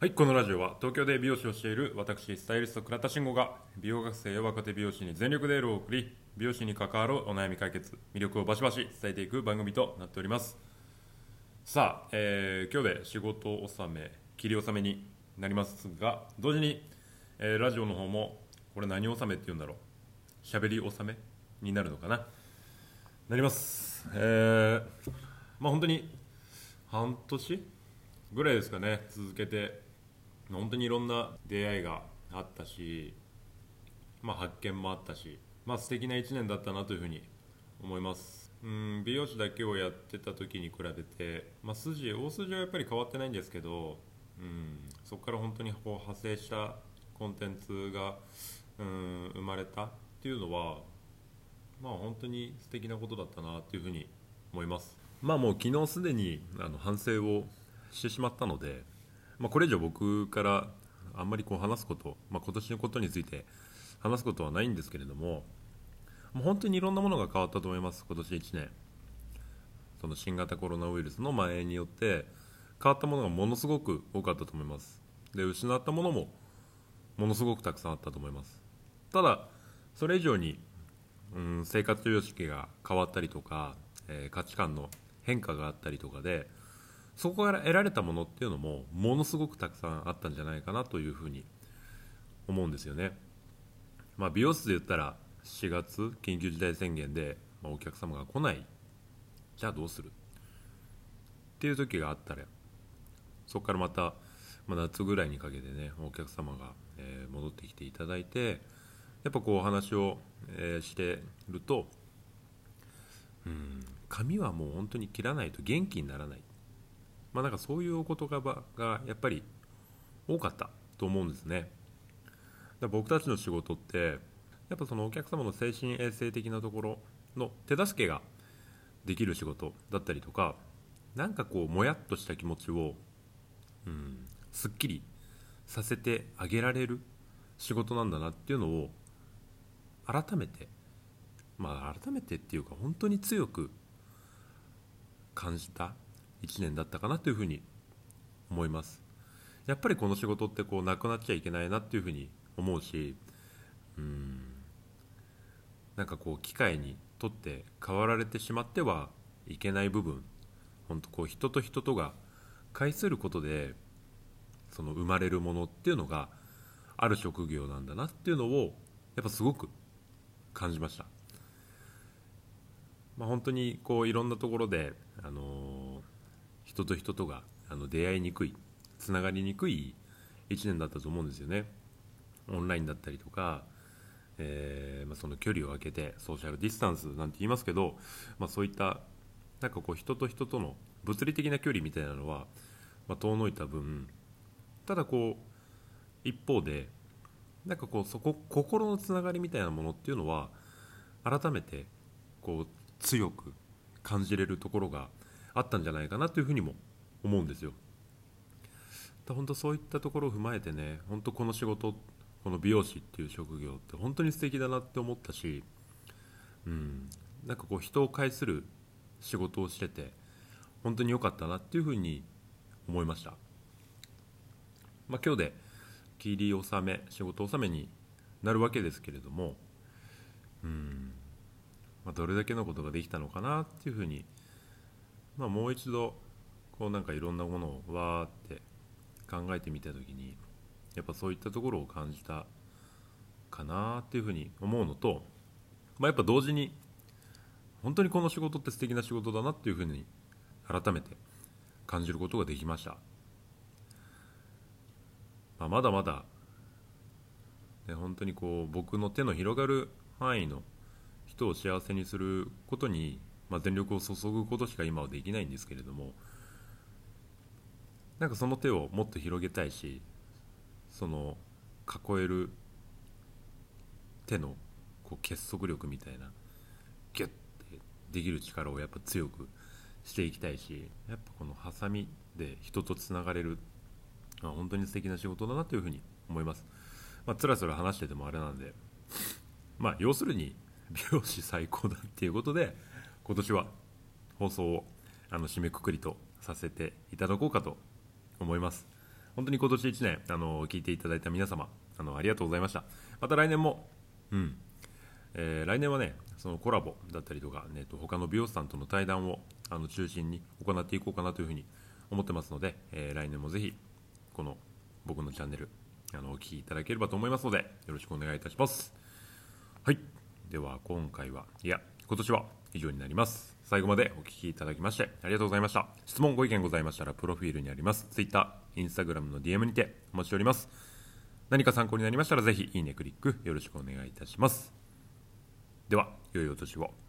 はいこのラジオは東京で美容師をしている私スタイリスト倉田慎吾が美容学生や若手美容師に全力でエールを送り美容師に関わるお悩み解決魅力をバシバシ伝えていく番組となっております。さあ、えー今日で仕事納め切り納めになりますが同時に、えーラジオの方もこれ何納めって言うんだろう？喋り納めになるのかな？なります。えー、まあ本当に半年ぐらいですかね続けて本当にいろんな出会いがあったし、まあ、発見もあったし、まあ素敵な1年だったなというふうに思います。うん美容師だけをやってた時に比べて、まあ、筋大筋はやっぱり変わってないんですけど、うん、そこから本当にこう派生したコンテンツがうん生まれたっていうのはまあ本当に素敵なことだったなというふうに思います。まあもう昨日すでにあの反省をしてしまったのでまあ、これ以上僕からあんまりこう話すこと、まあ、今年のことについて話すことはないんですけれどももう本当にいろんなものが変わったと思います今年1年。その新型コロナウイルスの蔓延によって変わったものがものすごく多かったと思います。で失ったものもものすごくたくさんあったと思います。ただそれ以上に、うん、生活様式が変わったりとか、えー、価値観の変化があったりとかでそこから得られたものっていうのもものすごくたくさんあったんじゃないかなというふうに思うんですよね、まあ、美容室で言ったら4月緊急事態宣言で、ま、お客様が来ない。じゃあどうする？っていう時があったらそこからまた、ま、夏ぐらいにかけてねお客様が、え、戻ってきていただいてやっぱこうお話を、え、してるとうん髪はもう本当に切らないと元気にならない。まあ、なんかそういうお言葉がやっぱり多かったと思うんですね。だ僕たちの仕事ってやっぱそのお客様の精神衛生的なところの手助けができる仕事だったりとかなんかこうもやっとした気持ちを、うん、すっきりさせてあげられる仕事なんだなっていうのを改めてまあ改めてっていうか本当に強く感じた1年だったかなというふうに思います。やっぱりこの仕事ってこうなくなっちゃいけないなっていうふうに思うしうんなんかこう機械にとって変わられてしまってはいけない部分本当こう人と人とが介することでその生まれるものっていうのがある職業なんだなっていうのをやっぱすごく感じました、まあ、本当にこういろんなところで、あの人と人とがあの出会いにくいつながりにくい1年だったと思うんですよね。オンラインだったりとか、えー、まあ、その距離を空けてソーシャルディスタンスなんて言いますけど、まあ、そういったなんかこう人と人との物理的な距離みたいなのは、まあ、遠のいた分ただこう一方でなんかこうそこ心のつながりみたいなものっていうのは改めてこう強く感じれるところがあったんじゃないかなというふうにも思うんですよ。本当そういったところを踏まえてね本当この仕事この美容師っていう職業って本当に素敵だなって思ったし、うん、なんかこう人を介する仕事をしてて本当に良かったなっていうふうに思いました、まあ、今日で切り納め仕事納めになるわけですけれども、うんまあ、どれだけのことができたのかなっていうふうにままあ、もう一度こうなんかいろんなものをわーって考えてみた時にやっぱそういったところを感じたかなっていうふうに思うのと、まあ、やっぱ同時に本当にこの仕事って素敵な仕事だなっていうふうに改めて感じることができました、まあ、まだまだ、ね、本当にこう僕の手の広がる範囲の人を幸せにすることにまあ、全力を注ぐことしか今はできないんですけれどもなんかその手をもっと広げたいしその囲える手のこう結束力みたいなギュッてできる力をやっぱ強くしていきたいしやっぱこのハサミで人とつながれる本当に素敵な仕事だなというふうに思います。まあ、つらつら話しててもあれなんでまあ要するに美容師最高だっていうことで今年は放送をあの締めくくりとさせていただこうかと思います。本当に今年1年あの聞いていただいた皆様あのありがとうございました。また来年もうん。えー、来年はねそのコラボだったりとか、ね、と他の美容師さんとの対談をあの中心に行っていこうかなというふうに思ってますので、えー、来年もぜひこの僕のチャンネルあのお聴きいただければと思いますのでよろしくお願いいたします。はい。では今回はいや今年は以上になります。最後までお聞きいただきましてありがとうございました。質問ご意見ございましたらプロフィールにあります。Twitter、Instagram の DM にてお待ちしております。何か参考になりましたらぜひいいねクリックよろしくお願いいたします。では良いお年を。